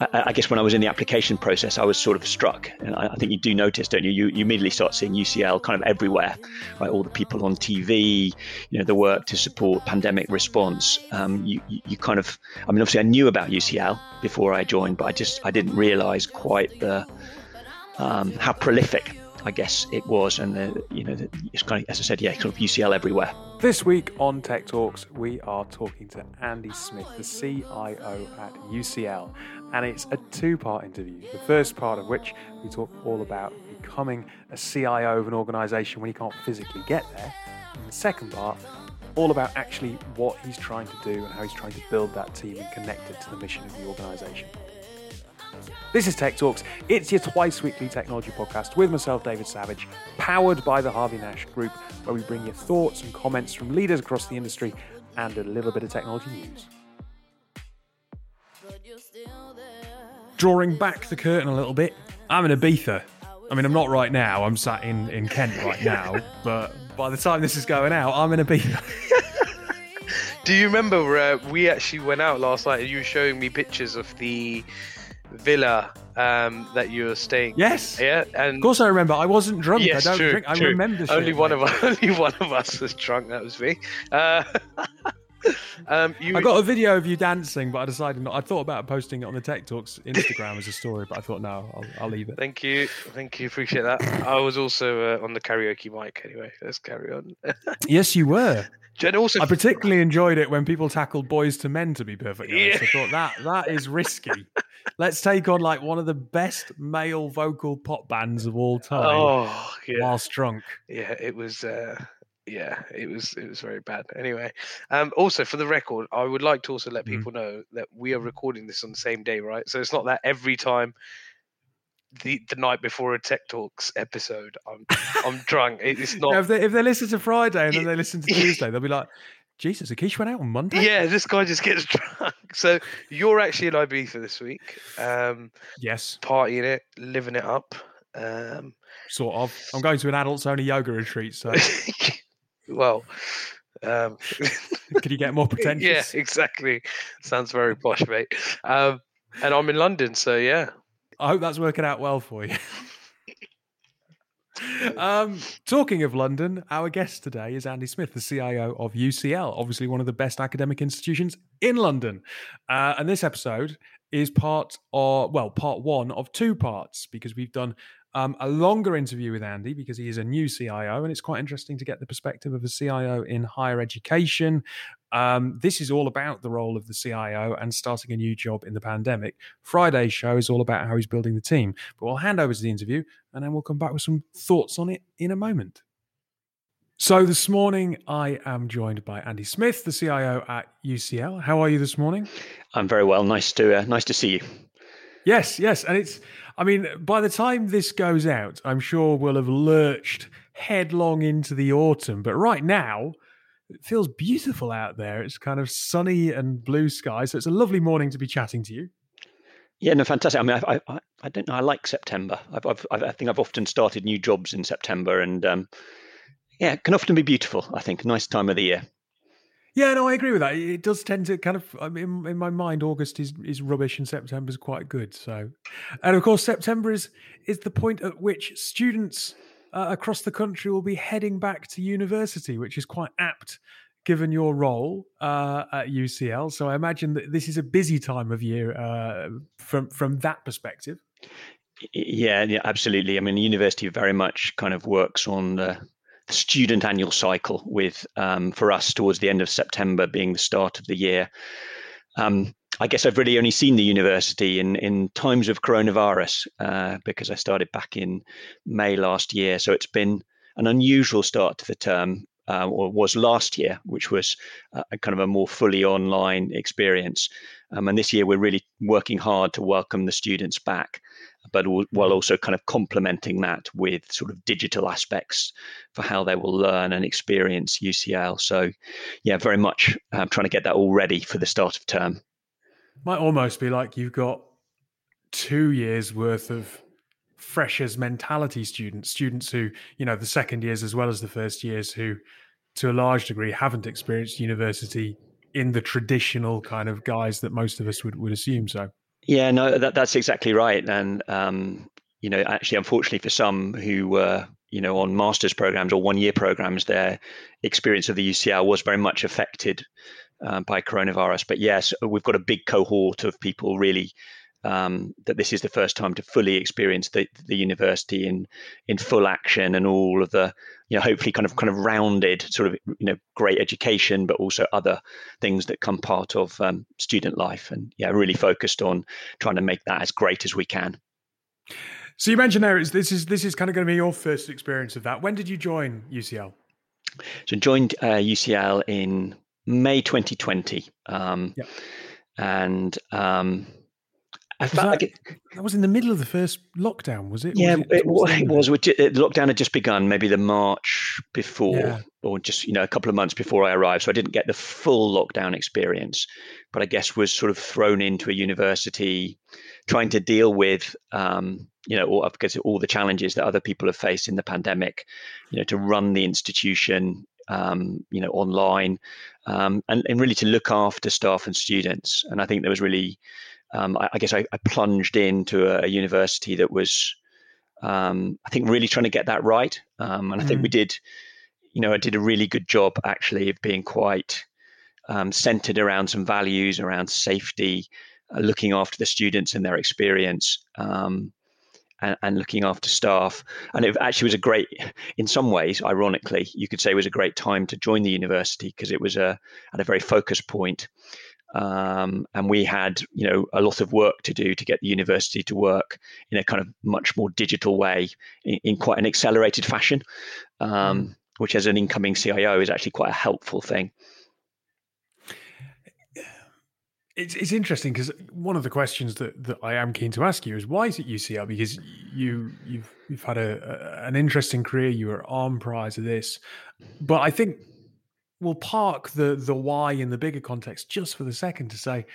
I, I, guess when I was in the application process, I was sort of struck, and I, I, think you do notice, don't you? you? You immediately start seeing UCL kind of everywhere, right? All the people on TV, you know, the work to support pandemic response. Um, you, you, kind of, I mean, obviously, I knew about UCL before I joined, but I just I didn't realise quite the um, how prolific I guess it was, and the, you know, it's kind of, as I said, yeah, sort of UCL everywhere. This week on Tech Talks, we are talking to Andy Smith, the CIO at UCL, and it's a two-part interview. The first part of which we talk all about becoming a CIO of an organisation when you can't physically get there, and the second part all about actually what he's trying to do and how he's trying to build that team and connect it to the mission of the organisation. This is Tech Talks. It's your twice weekly technology podcast with myself, David Savage, powered by the Harvey Nash Group, where we bring you thoughts and comments from leaders across the industry and a little bit of technology news. Drawing back the curtain a little bit, I'm in Ibiza. I mean, I'm not right now. I'm sat in, in Kent right now, but by the time this is going out, I'm in Ibiza. Do you remember uh, we actually went out last night and you were showing me pictures of the villa um, that you were staying. Yes. Yeah. And of course I remember. I wasn't drunk. Yes, I don't true, drink. I true. remember. Only shit, one mate. of us. Only one of us was drunk. That was me. Uh, um, you, I got a video of you dancing, but I decided not. I thought about posting it on the Tech Talks Instagram as a story, but I thought no, I'll, I'll leave it. Thank you. Thank you. Appreciate that. I was also uh, on the karaoke mic. Anyway, let's carry on. yes, you were. Jen also. I particularly enjoyed it when people tackled Boyz II Men. To be perfectly honest, Yeah. I thought that that is risky. Let's take on like one of the best male vocal pop bands of all time Oh yeah, whilst drunk. yeah. It was. Uh, yeah, it was. It was very bad. Anyway, um, also for the record, I would like to also let Mhm. people know that we are recording this on the same day, right? So it's not that every time. The, the night before a Tech Talks episode, I'm I'm drunk. It's not. Now, if they if they listen to Friday and then they listen to Tuesday, they'll be like, "Jesus, Akish went out on Monday." Yeah, this guy just gets drunk. So you're actually in Ibiza this week, um, Yes, partying it, living it up. Um, sort of. I'm going to an adults only yoga retreat, so well, um, could you get more pretentious? yeah, exactly. Sounds very posh, mate. Um, and I'm in London, so yeah. I hope that's working out well for you. um, talking of London, our guest today is Andy Smith, the CIO of UCL, obviously one of the best academic institutions in London. Uh, and this episode is part of, well, part one of two parts because we've done um, a longer interview with Andy because he is a new CIO, and it's quite interesting to get the perspective of a CIO in higher education. Um, this is all about the role of the CIO and starting a new job in the pandemic. Friday's show is all about how he's building the team. But we'll hand over to the interview and then we'll come back with some thoughts on it in a moment. So this morning, I am joined by Andy Smith, the CIO at UCL. How are you this morning? I'm very well. Nice to uh, nice to see you. Yes, yes. And it's, I mean, by the time this goes out, I'm sure we'll have lurched headlong into the autumn. But right now, it feels beautiful out there. It's kind of sunny and blue sky. So it's a lovely morning to be chatting to you. Yeah, no, fantastic. I mean, I, I, I don't know. I like September. I've, I've, I've, think I've often started new jobs in September, and um, yeah, it can often be beautiful. I think nice time of the year. Yeah, no, I agree with that. It does tend to kind of, I mean, in my mind, August is, is rubbish and September is quite good. So, and of course, September is is the point at which students uh, across the country will be heading back to university, which is quite apt given your role uh, at UCL. So, I imagine that this is a busy time of year uh, from from that perspective. Yeah, yeah, absolutely. I mean, university very much kind of works on the student annual cycle, with um, for us towards the end of September being the start of the year. Um, I guess I've really only seen the university in in times of coronavirus uh, because I started back in May last year. So it's been an unusual start to the term, uh, or was last year, which was a kind of a more fully online experience. Um, and this year we're really working hard to welcome the students back, but while also kind of complementing that with sort of digital aspects for how they will learn and experience UCL. So, yeah, very much um, trying to get that all ready for the start of term. Might almost be like you've got two years worth of freshers mentality students, students who, you know, the second years as well as the first years who, to a large degree, haven't experienced university in the traditional kind of guise that most of us would, would assume so. Yeah, no, that, that's exactly right. And um, you know, actually, unfortunately for some who were you know on masters programs or one year programs, their experience of the UCL was very much affected um, by coronavirus. But yes, we've got a big cohort of people really um, that this is the first time to fully experience the, the university in in full action and all of the you know hopefully kind of kind of rounded sort of you know great education but also other things that come part of um, student life. And yeah really focused on trying to make that as great as we can. So you mentioned there is this is this is kind of going to be your first experience of that. When did you join ucl so I joined uh, ucl in may 2020 um, yep. and um, I was that, like that was in the middle of the first lockdown, was it? Yeah, was it, it, it, was. The lockdown had just begun, maybe the March before, yeah. or just you know a couple of months before I arrived. So I didn't get the full lockdown experience, but I guess was sort of thrown into a university, trying to deal with, um, you know, all, because all the challenges that other people have faced in the pandemic, you know, to run the institution, um, you know, online, um, and, and really to look after staff and students. And I think there was really um, I, I, guess I, I, plunged into a, a, university that was, um, I think, really trying to get that right. Um, and I think we mm. did, you know, I did a really good job actually of being quite um, centered around some values around safety, uh, looking after the students and their experience. Um, and, and, looking after staff, and it actually was a great, in some ways, ironically, you could say it was a great time to join the university because it was a at a very focus point um, and we had, you know, a lot of work to do to get the university to work in a kind of much more digital way, in, in quite an accelerated fashion, um, mm. which as an incoming CIO is actually quite a helpful thing. It's, it's interesting because one of the questions that, that I am keen to ask you is why is it UCL? Because you you've you've had a, a an interesting career. You were ARM prior to this, but I think we'll park the the why in the bigger context just for the second to say,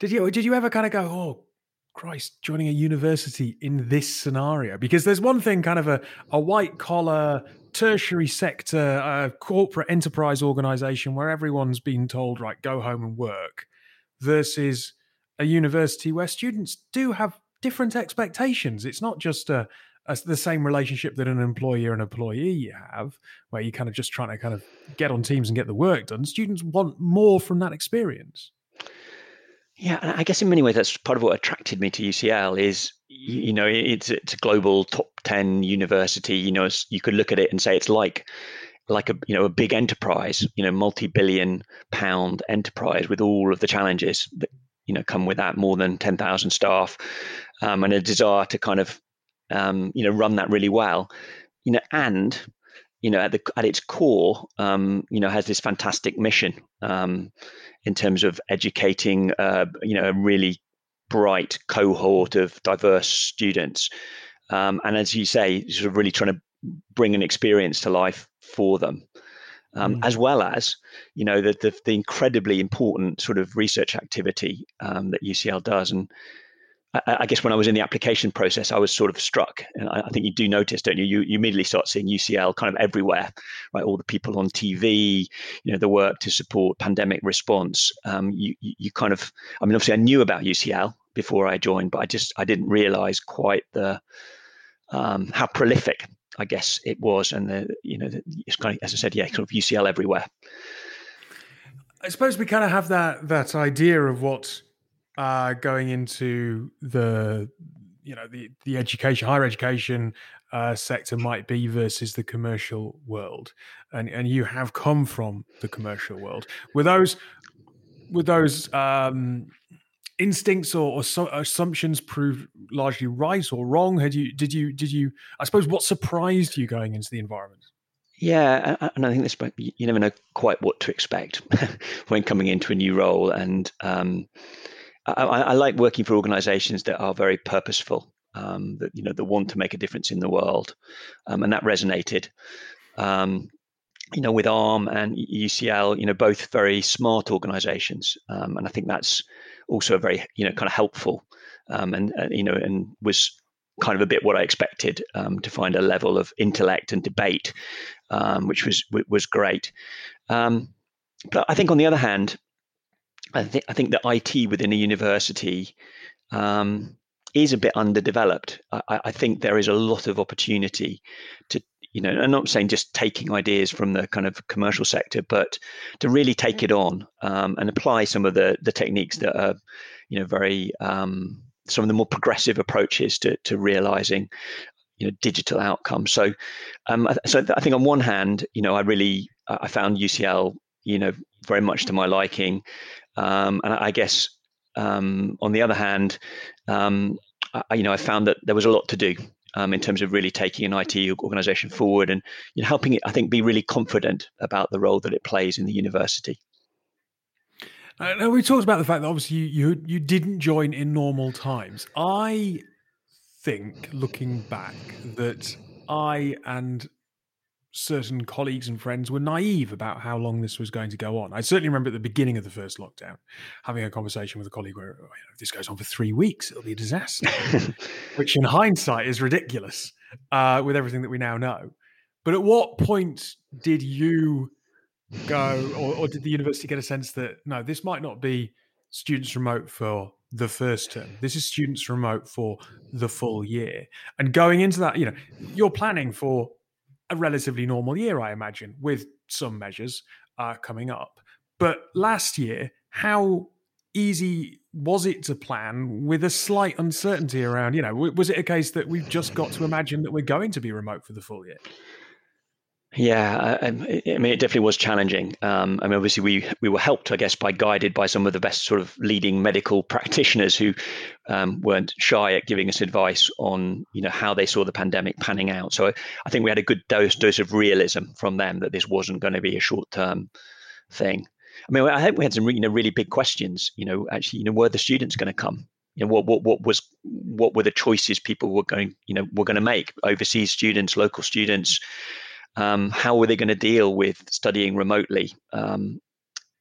did you did you ever kind of go, oh Christ, joining a university in this scenario? Because there's one thing, kind of a, a white collar, tertiary sector, uh, corporate enterprise organization where everyone's been told, right, go home and work, versus a university where students do have different expectations. It's not just a, a, the same relationship that an employer and employee have, where you're kind of just trying to kind of get on teams and get the work done. Students want more from that experience. Yeah, and I guess in many ways that's part of what attracted me to UCL is you know it's it's a global top 10 university you know you could look at it and say it's like like a you know a big enterprise you know multi-billion pound enterprise with all of the challenges that you know come with that more than 10,000 staff um, and a desire to kind of um, you know, run that really well, you know, and you know, at the at its core, um, you know, has this fantastic mission um, in terms of educating, uh, you know, a really bright cohort of diverse students, um, and as you say, sort of really trying to bring an experience to life for them. Um, mm. as well as you know the, the, the incredibly important sort of research activity um, that UCL does, and I, guess when I was in the application process, I was sort of struck, and I, think you do notice, don't you? you? You immediately start seeing UCL kind of everywhere, right? All the people on TV, you know, the work to support pandemic response. Um, you, you, kind of, I mean, obviously, I knew about UCL before I joined, but I just I didn't realize quite the um, how prolific I guess it was, and the you know, the, it's kind of as I said, yeah, sort of UCL everywhere. I suppose we kind of have that that idea of what uh, going into the you know the the education higher education uh, sector might be versus the commercial world, and and you have come from the commercial world. Were those were those um, instincts or, or so assumptions proved largely right or wrong? Had you did you did you? I suppose what surprised you going into the environment? Yeah, and I think this you never know quite what to expect when coming into a new role, and um, I, I, like working for organizations that are very purposeful, um, that you know that want to make a difference in the world, um, and that resonated. Um, you know, with ARM and UCL, you know, both very smart organizations, um, and I think that's also a very you know kind of helpful, um, and uh, you know, and was kind of a bit what I expected um, to find a level of intellect and debate, which was was great. but I think on the other hand, I think I think that IT within a university um, is a bit underdeveloped. I, I, think there is a lot of opportunity to, you know, I'm not saying just taking ideas from the kind of commercial sector, but to really take it on um, and apply some of the the techniques that are, you know, very um, some of the more progressive approaches to to realizing you know digital outcomes. So, um, so I think on one hand, you know, I really I found UCL you know very much to my liking, um, and I guess um, on the other hand, um, I, you know, I found that there was a lot to do um, in terms of really taking an IT organization forward and you know, helping it, I think, be really confident about the role that it plays in the university. Uh, we talked about the fact that obviously you, you you didn't join in normal times. I think, looking back, that I and certain colleagues and friends were naive about how long this was going to go on. I certainly remember at the beginning of the first lockdown having a conversation with a colleague where, oh, you know, if this goes on for three weeks, it'll be a disaster, which in hindsight is ridiculous uh, with everything that we now know. But at what point did you go, or, or did the university get a sense that, no, this might not be students remote for the first term. This is students remote for the full year. And going into that, you know, you're planning for a relatively normal year, I imagine, with some measures uh, coming up. But last year, how easy was it to plan with a slight uncertainty around? You know, was it a case that we've just got to imagine that we're going to be remote for the full year? Yeah, I, I, mean, it definitely was challenging. Um, I mean, obviously, we we were helped, I guess, by guided by some of the best sort of leading medical practitioners who um, weren't shy at giving us advice on, you know, how they saw the pandemic panning out. So I, think we had a good dose dose of realism from them that this wasn't going to be a short term thing. I mean, I think we had some, you know, really big questions. You know, actually, you know, were the students going to come? You know, what what what was what were the choices people were going, you know, were going to make? Overseas students, local students um, how were they going to deal with studying remotely? Um,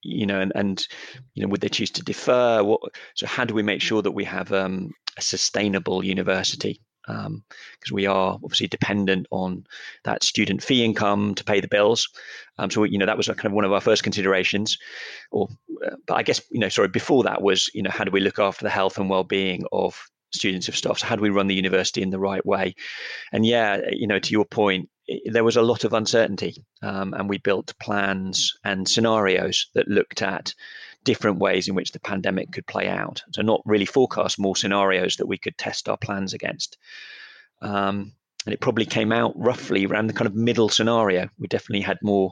you know, and, and you know, would they choose to defer? What, so, how do we make sure that we have um, a sustainable university? Because um, we are obviously dependent on that student fee income to pay the bills. Um, so, you know, that was kind of one of our first considerations. Or, uh, but I guess you know, sorry, before that was you know, how do we look after the health and well-being of students of staff? So, how do we run the university in the right way? And yeah, you know, to your point, there was a lot of uncertainty, um, and we built plans and scenarios that looked at different ways in which the pandemic could play out. So, not really forecast more scenarios that we could test our plans against. Um, and it probably came out roughly around the kind of middle scenario. We definitely had more,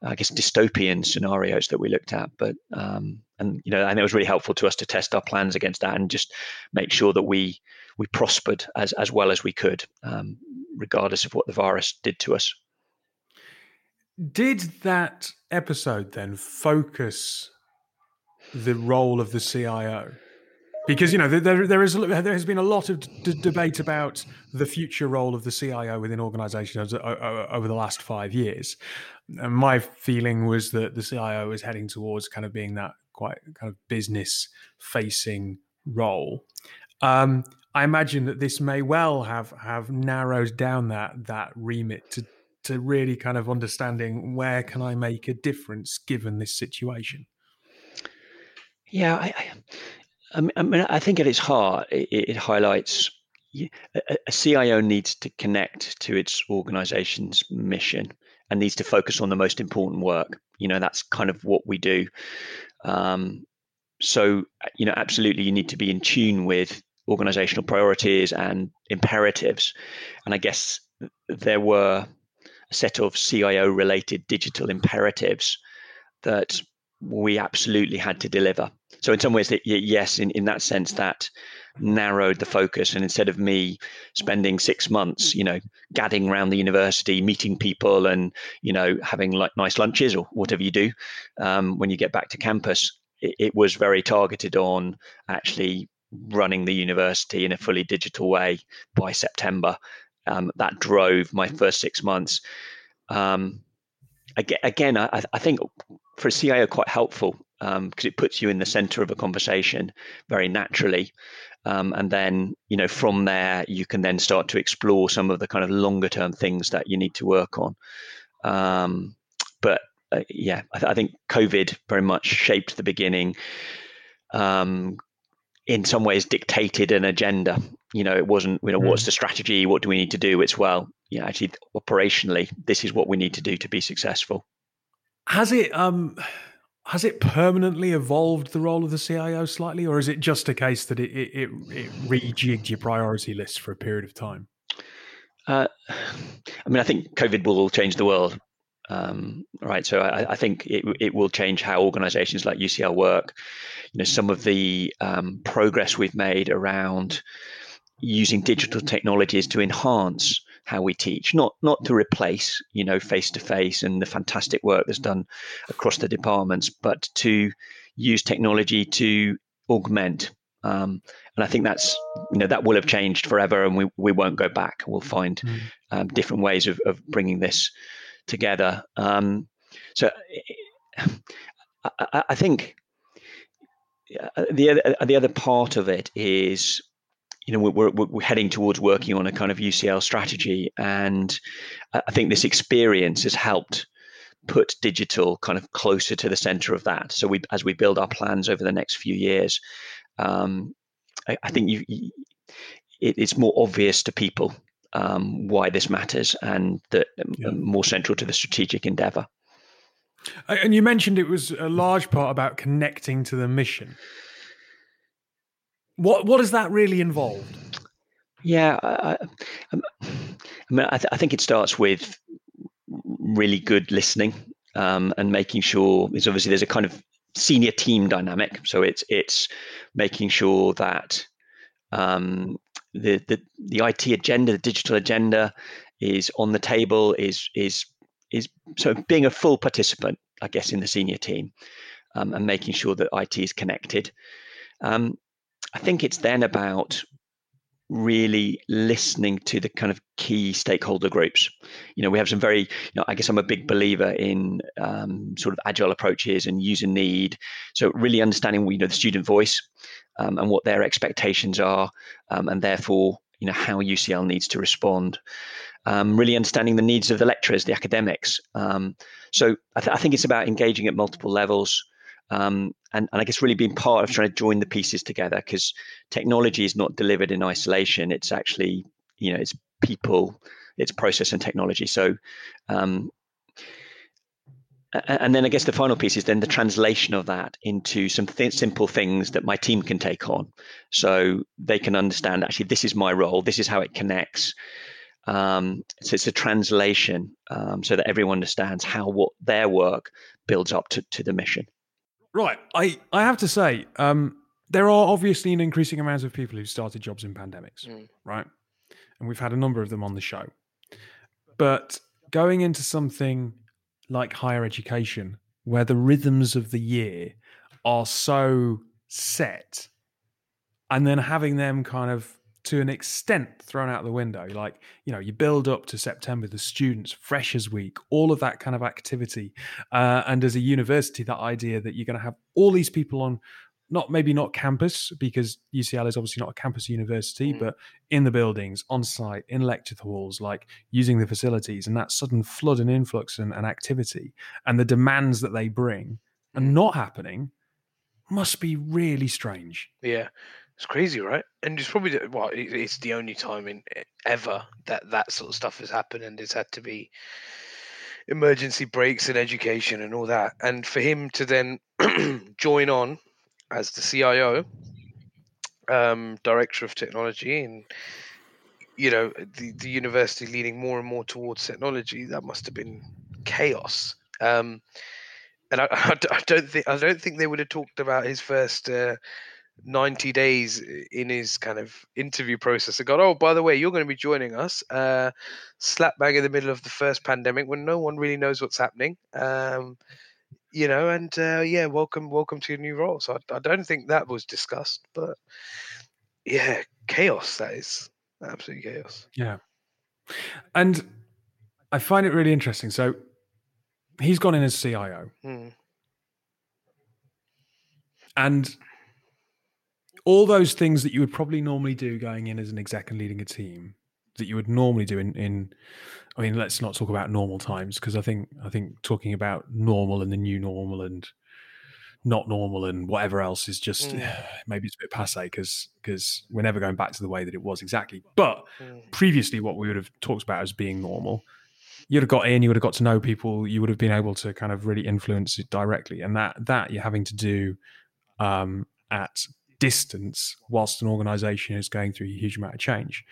I guess, dystopian scenarios that we looked at. But um, and you know, and it was really helpful to us to test our plans against that and just make sure that we we prospered as as well as we could. Um, regardless of what the virus did to us. Did that episode then focus the role of the CIO? Because you know there there is there has been a lot of d- debate about the future role of the CIO within organisations uh, uh, uh, over the last five years. And my feeling was that the CIO is heading towards kind of being that quite kind of business facing role. Um, I imagine that this may well have have narrowed down that that remit to to really kind of understanding where can I make a difference given this situation. Yeah, I, I, I mean, I think at its heart, it, it highlights a, a CIO needs to connect to its organization's mission and needs to focus on the most important work. You know, that's kind of what we do. Um, so, you know, absolutely, you need to be in tune with organizational priorities and imperatives. And I guess there were a set of CIO related digital imperatives that we absolutely had to deliver. So in some ways, that yes, in, in that sense, that narrowed the focus. And instead of me spending six months, you know, gadding around the university, meeting people, and you know, having like nice lunches or whatever you do um, when you get back to campus, it, it was very targeted on actually running the university in a fully digital way by September. Um, that drove my first six months. Um, again, I, I, think for a CIO, quite helpful because um, it puts you in the center of a conversation very naturally. Um, and then, you know, from there, you can then start to explore some of the kind of longer term things that you need to work on. Um, but uh, yeah, I, th- I, think COVID very much shaped the beginning. Um, in some ways dictated an agenda. You know, it wasn't, you know, mm. what's the strategy? What do we need to do? It's well, you know, actually operationally, this is what we need to do to be successful. Has it um has it permanently evolved the role of the CIO slightly, or is it just a case that it it, it, it rejigged your priority list for a period of time? Uh, I mean, I think COVID will change the world, um, right? So I, I, think it it will change how organisations like UCL work. You know, some of the um, progress we've made around using digital technologies to enhance how we teach, not not to replace, you know, face to face and the fantastic work that's done across the departments, but to use technology to augment. Um, and I think that's you know that will have changed forever, and we we won't go back. We'll find mm. um, different ways of of bringing this together. Um, so I, I think uh, the other the other part of it is you know we're, we're, heading towards working on a kind of UCL strategy, and I think this experience has helped put digital kind of closer to the center of that. So we, as we build our plans over the next few years, um, I, I, think you, you, it, it's more obvious to people um, why this matters and that um, yeah. more central to the strategic endeavor. And you mentioned it was a large part about connecting to the mission. What what does that really involve? Yeah, I, I, I mean, I, th- I, think it starts with really good listening um, and making sure. It's obviously there's a kind of senior team dynamic, so it's it's making sure that um, the the the IT agenda, the digital agenda, is on the table. Is is is so being a full participant, I guess, in the senior team, um, and making sure that IT is connected. Um, I think it's then about really listening to the kind of key stakeholder groups. You know, we have some very, you know, I guess I'm a big believer in um, sort of agile approaches and user need. So really understanding, you know, the student voice um, and what their expectations are, um, and therefore, you know, how UCL needs to respond. Um, really understanding the needs of the lecturers, the academics. Um, so I, th- I, think it's about engaging at multiple levels. Um, and, and I guess really being part of trying to join the pieces together because technology is not delivered in isolation. It's actually, you know, it's people, it's process and technology. So, um, and then I guess the final piece is then the translation of that into some th- simple things that my team can take on, so they can understand actually this is my role, this is how it connects. Um, so it's a translation um, so that everyone understands how what their work builds up to, to the mission. Right. I, I have to say, um, there are obviously an increasing amount of people who started jobs in pandemics, mm. right? And we've had a number of them on the show. But going into something like higher education, where the rhythms of the year are so set, and then having them kind of to an extent thrown out the window. Like, you know, you build up to September, the students, Freshers Week, all of that kind of activity. Uh, and as a university, that idea that you're going to have all these people on, not maybe not campus, because UCL is obviously not a campus university, mm. but in the buildings, on site, in lecture halls, like using the facilities, and that sudden flood and influx and, and activity and the demands that they bring and mm. not happening must be really strange. Yeah. It's crazy, right? And it's probably the, well, it's the only time in ever that that sort of stuff has happened, and it's had to be emergency brakes in education and all that. And for him to then join on as the CIO, um, director of technology, and you know the the university leaning more and more towards technology, that must have been chaos. Um, and I, I, don't think I don't think they would have talked about his first. Uh, 90 days in his kind of interview process and got, oh, by the way, you're going to be joining us uh, slap bang in the middle of the first pandemic when no one really knows what's happening. Um, you know, and uh, yeah, welcome, welcome to your new role. So I, I, don't think that was discussed, but yeah, chaos. That is absolute chaos. Yeah, and I find it really interesting. So he's gone in as CIO, hmm. and all those things that you would probably normally do going in as an exec and leading a team that you would normally do in, in I mean, let's not talk about normal times because I think I think talking about normal and the new normal and not normal and whatever else is just mm. maybe it's a bit passe because because we're never going back to the way that it was exactly. But mm. previously, what we would have talked about as being normal, you'd have got in, you would have got to know people, you would have been able to kind of really influence it directly, and that that you're having to do um, at distance whilst an organization is going through a huge amount of change.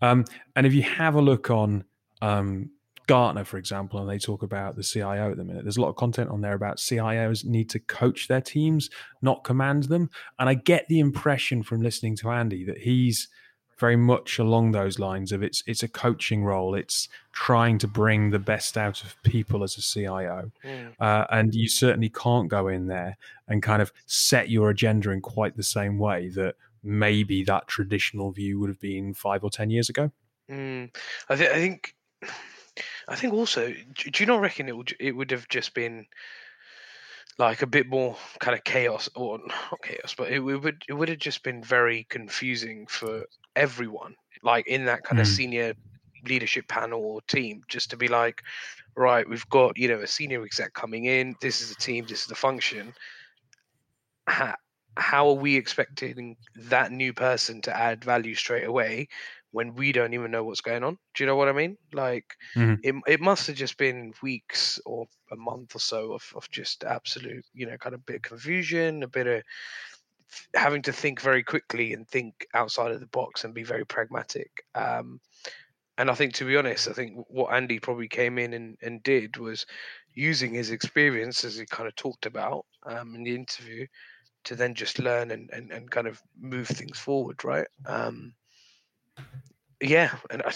Um, and if you have a look on um, Gartner, for example, and they talk about the CIO at the minute. There's a lot of content on there about CIOs need to coach their teams, not command them. And I get the impression from listening to Andy that he's very much along those lines of it's it's a coaching role. It's trying to bring the best out of people as a CIO, mm. uh, and you certainly can't go in there and kind of set your agenda in quite the same way that maybe that traditional view would have been five or ten years ago. Mm. I, th- I think I think also, do you not reckon it would it would have just been like a bit more kind of chaos, or not chaos, but it, it would it would have just been very confusing for everyone, like in that kind mm. of senior leadership panel or team, just to be like, right, we've got you know a senior exec coming in. This is the team. This is the function. How, how are we expecting that new person to add value straight away when we don't even know what's going on. Do you know what I mean? Like mm-hmm. it, it must have just been weeks or a month or so of, of just absolute, you know, kind of bit of confusion, a bit of having to think very quickly and think outside of the box and be very pragmatic. Um, and I think, to be honest, I think what Andy probably came in and, and did was using his experience, as he kind of talked about um, in the interview, to then just learn and, and, and kind of move things forward, right? Um, yeah, and I,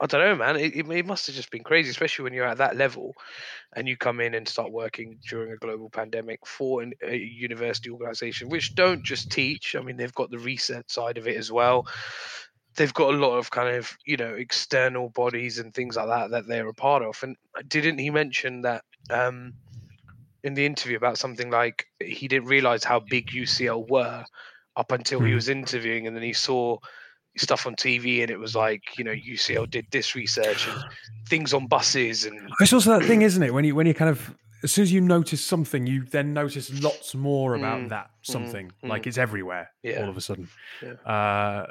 I don't know, man. It, it, must have just been crazy, especially when you're at that level, and you come in and start working during a global pandemic for an, a university organization, which don't just teach. I mean, they've got the research side of it as well. They've got a lot of kind of you know external bodies and things like that that they're a part of. And didn't he mention that um, in the interview about something like he didn't realize how big UCL were up until he hmm. was interviewing, and then he saw stuff on TV, and it was like you know UCL did this research and things on buses, and it's also that thing, isn't it? When you when you kind of as soon as you notice something, you then notice lots more about mm, that mm, something. Mm, like it's everywhere yeah. all of a sudden. Yeah. Uh,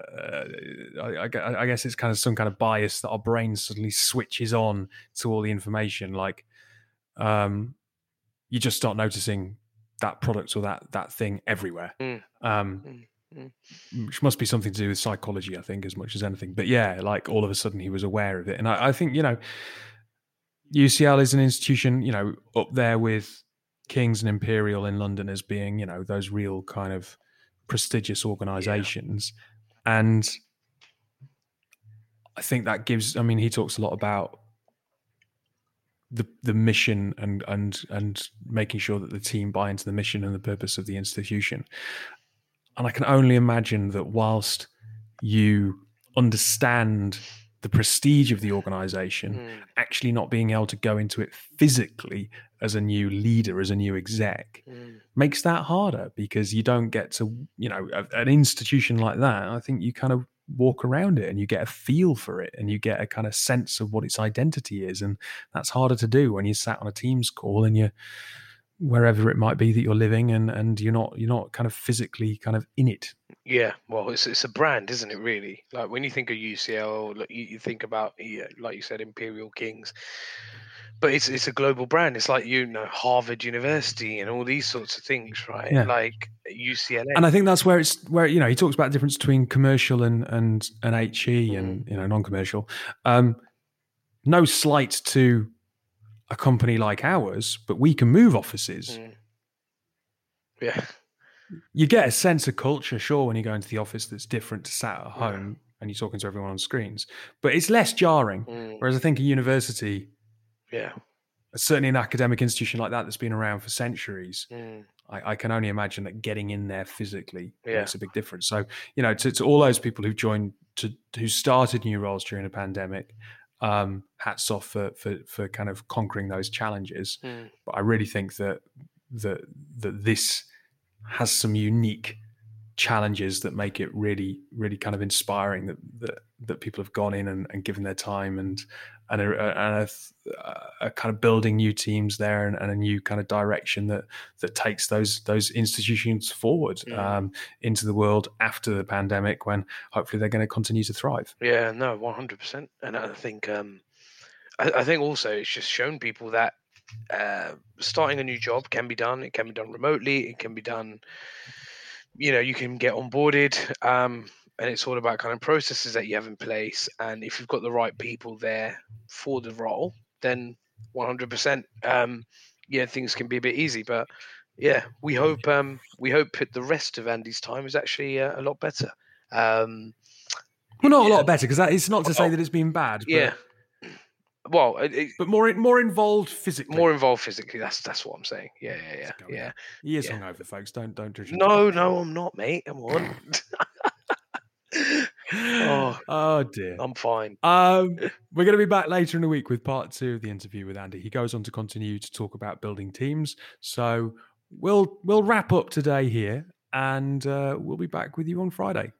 I, I, guess it's kind of some kind of bias that our brain suddenly switches on to all the information. Like, um, you just start noticing that product or that that thing everywhere. Mm, um, mm. Which must be something to do with psychology, I think, as much as anything. But yeah, like all of a sudden he was aware of it. And I, I think, you know, UCL is an institution, you know, up there with King's and Imperial in London as being, you know, those real kind of prestigious organizations. Yeah. And I think that gives, I mean, he talks a lot about the the mission and and and making sure that the team buy into the mission and the purpose of the institution. And I can only imagine that whilst you understand the prestige of the organization, mm. actually not being able to go into it physically as a new leader, as a new exec, mm. makes that harder because you don't get to, you know, an institution like that. I think you kind of walk around it and you get a feel for it and you get a kind of sense of what its identity is. And that's harder to do when you're sat on a Teams call and you're wherever it might be that you're living and and you're not you're not kind of physically kind of in it. Yeah well it's it's a brand isn't it really? Like when you think of ucl you, you think about yeah, like you said imperial kings. But it's it's a global brand. It's like you know harvard university and all these sorts of things right? Yeah. like ucla and i think that's where it's where you know he talks about the difference between commercial and and and he mm. and you know non-commercial. Um no slight to a company like ours, but we can move offices. Mm. Yeah. You get a sense of culture, sure, when you go into the office that's different to sat at home yeah. and you're talking to everyone on screens, but it's less jarring. Mm. Whereas I think a university, yeah, certainly an academic institution like that that's been around for centuries, mm. I, I, can only imagine that getting in there physically yeah. makes a big difference. So, you know, to, to all those people who joined, to who started new roles during a pandemic, um, hats off for, for for kind of conquering those challenges. Mm. But I really think that that that this has some unique challenges that make it really, really kind of inspiring that that, that people have gone in and, and given their time and and a, and a, a kind of building new teams there and, and, a new kind of direction that that takes those those institutions forward mm. um, into the world after the pandemic when hopefully they're going to continue to thrive. Yeah, no, one hundred percent. And I think um, I, I think also it's just shown people that uh, starting a new job can be done. It can be done remotely. It can be done you know you can get onboarded um, and it's all about kind of processes that you have in place. And if you've got the right people there for the role then 100% um, yeah things can be a bit easy. But yeah we hope um, we hope that the rest of andy's time is actually uh, a lot better. Um, well not yeah. a lot better because it's not to say that it's been bad yeah well, it, but more more involved physically. More involved physically. That's that's what I'm saying. Yeah, yeah, yeah, yeah. He is yeah. hungover, folks. Don't don't judge. No, no, I'm not, mate. Come on. oh, oh dear. I'm fine. Um, we're going to be back later in the week with part two of the interview with Andy. He goes on to continue to talk about building teams. So we'll we'll wrap up today here, and uh, we'll be back with you on Friday.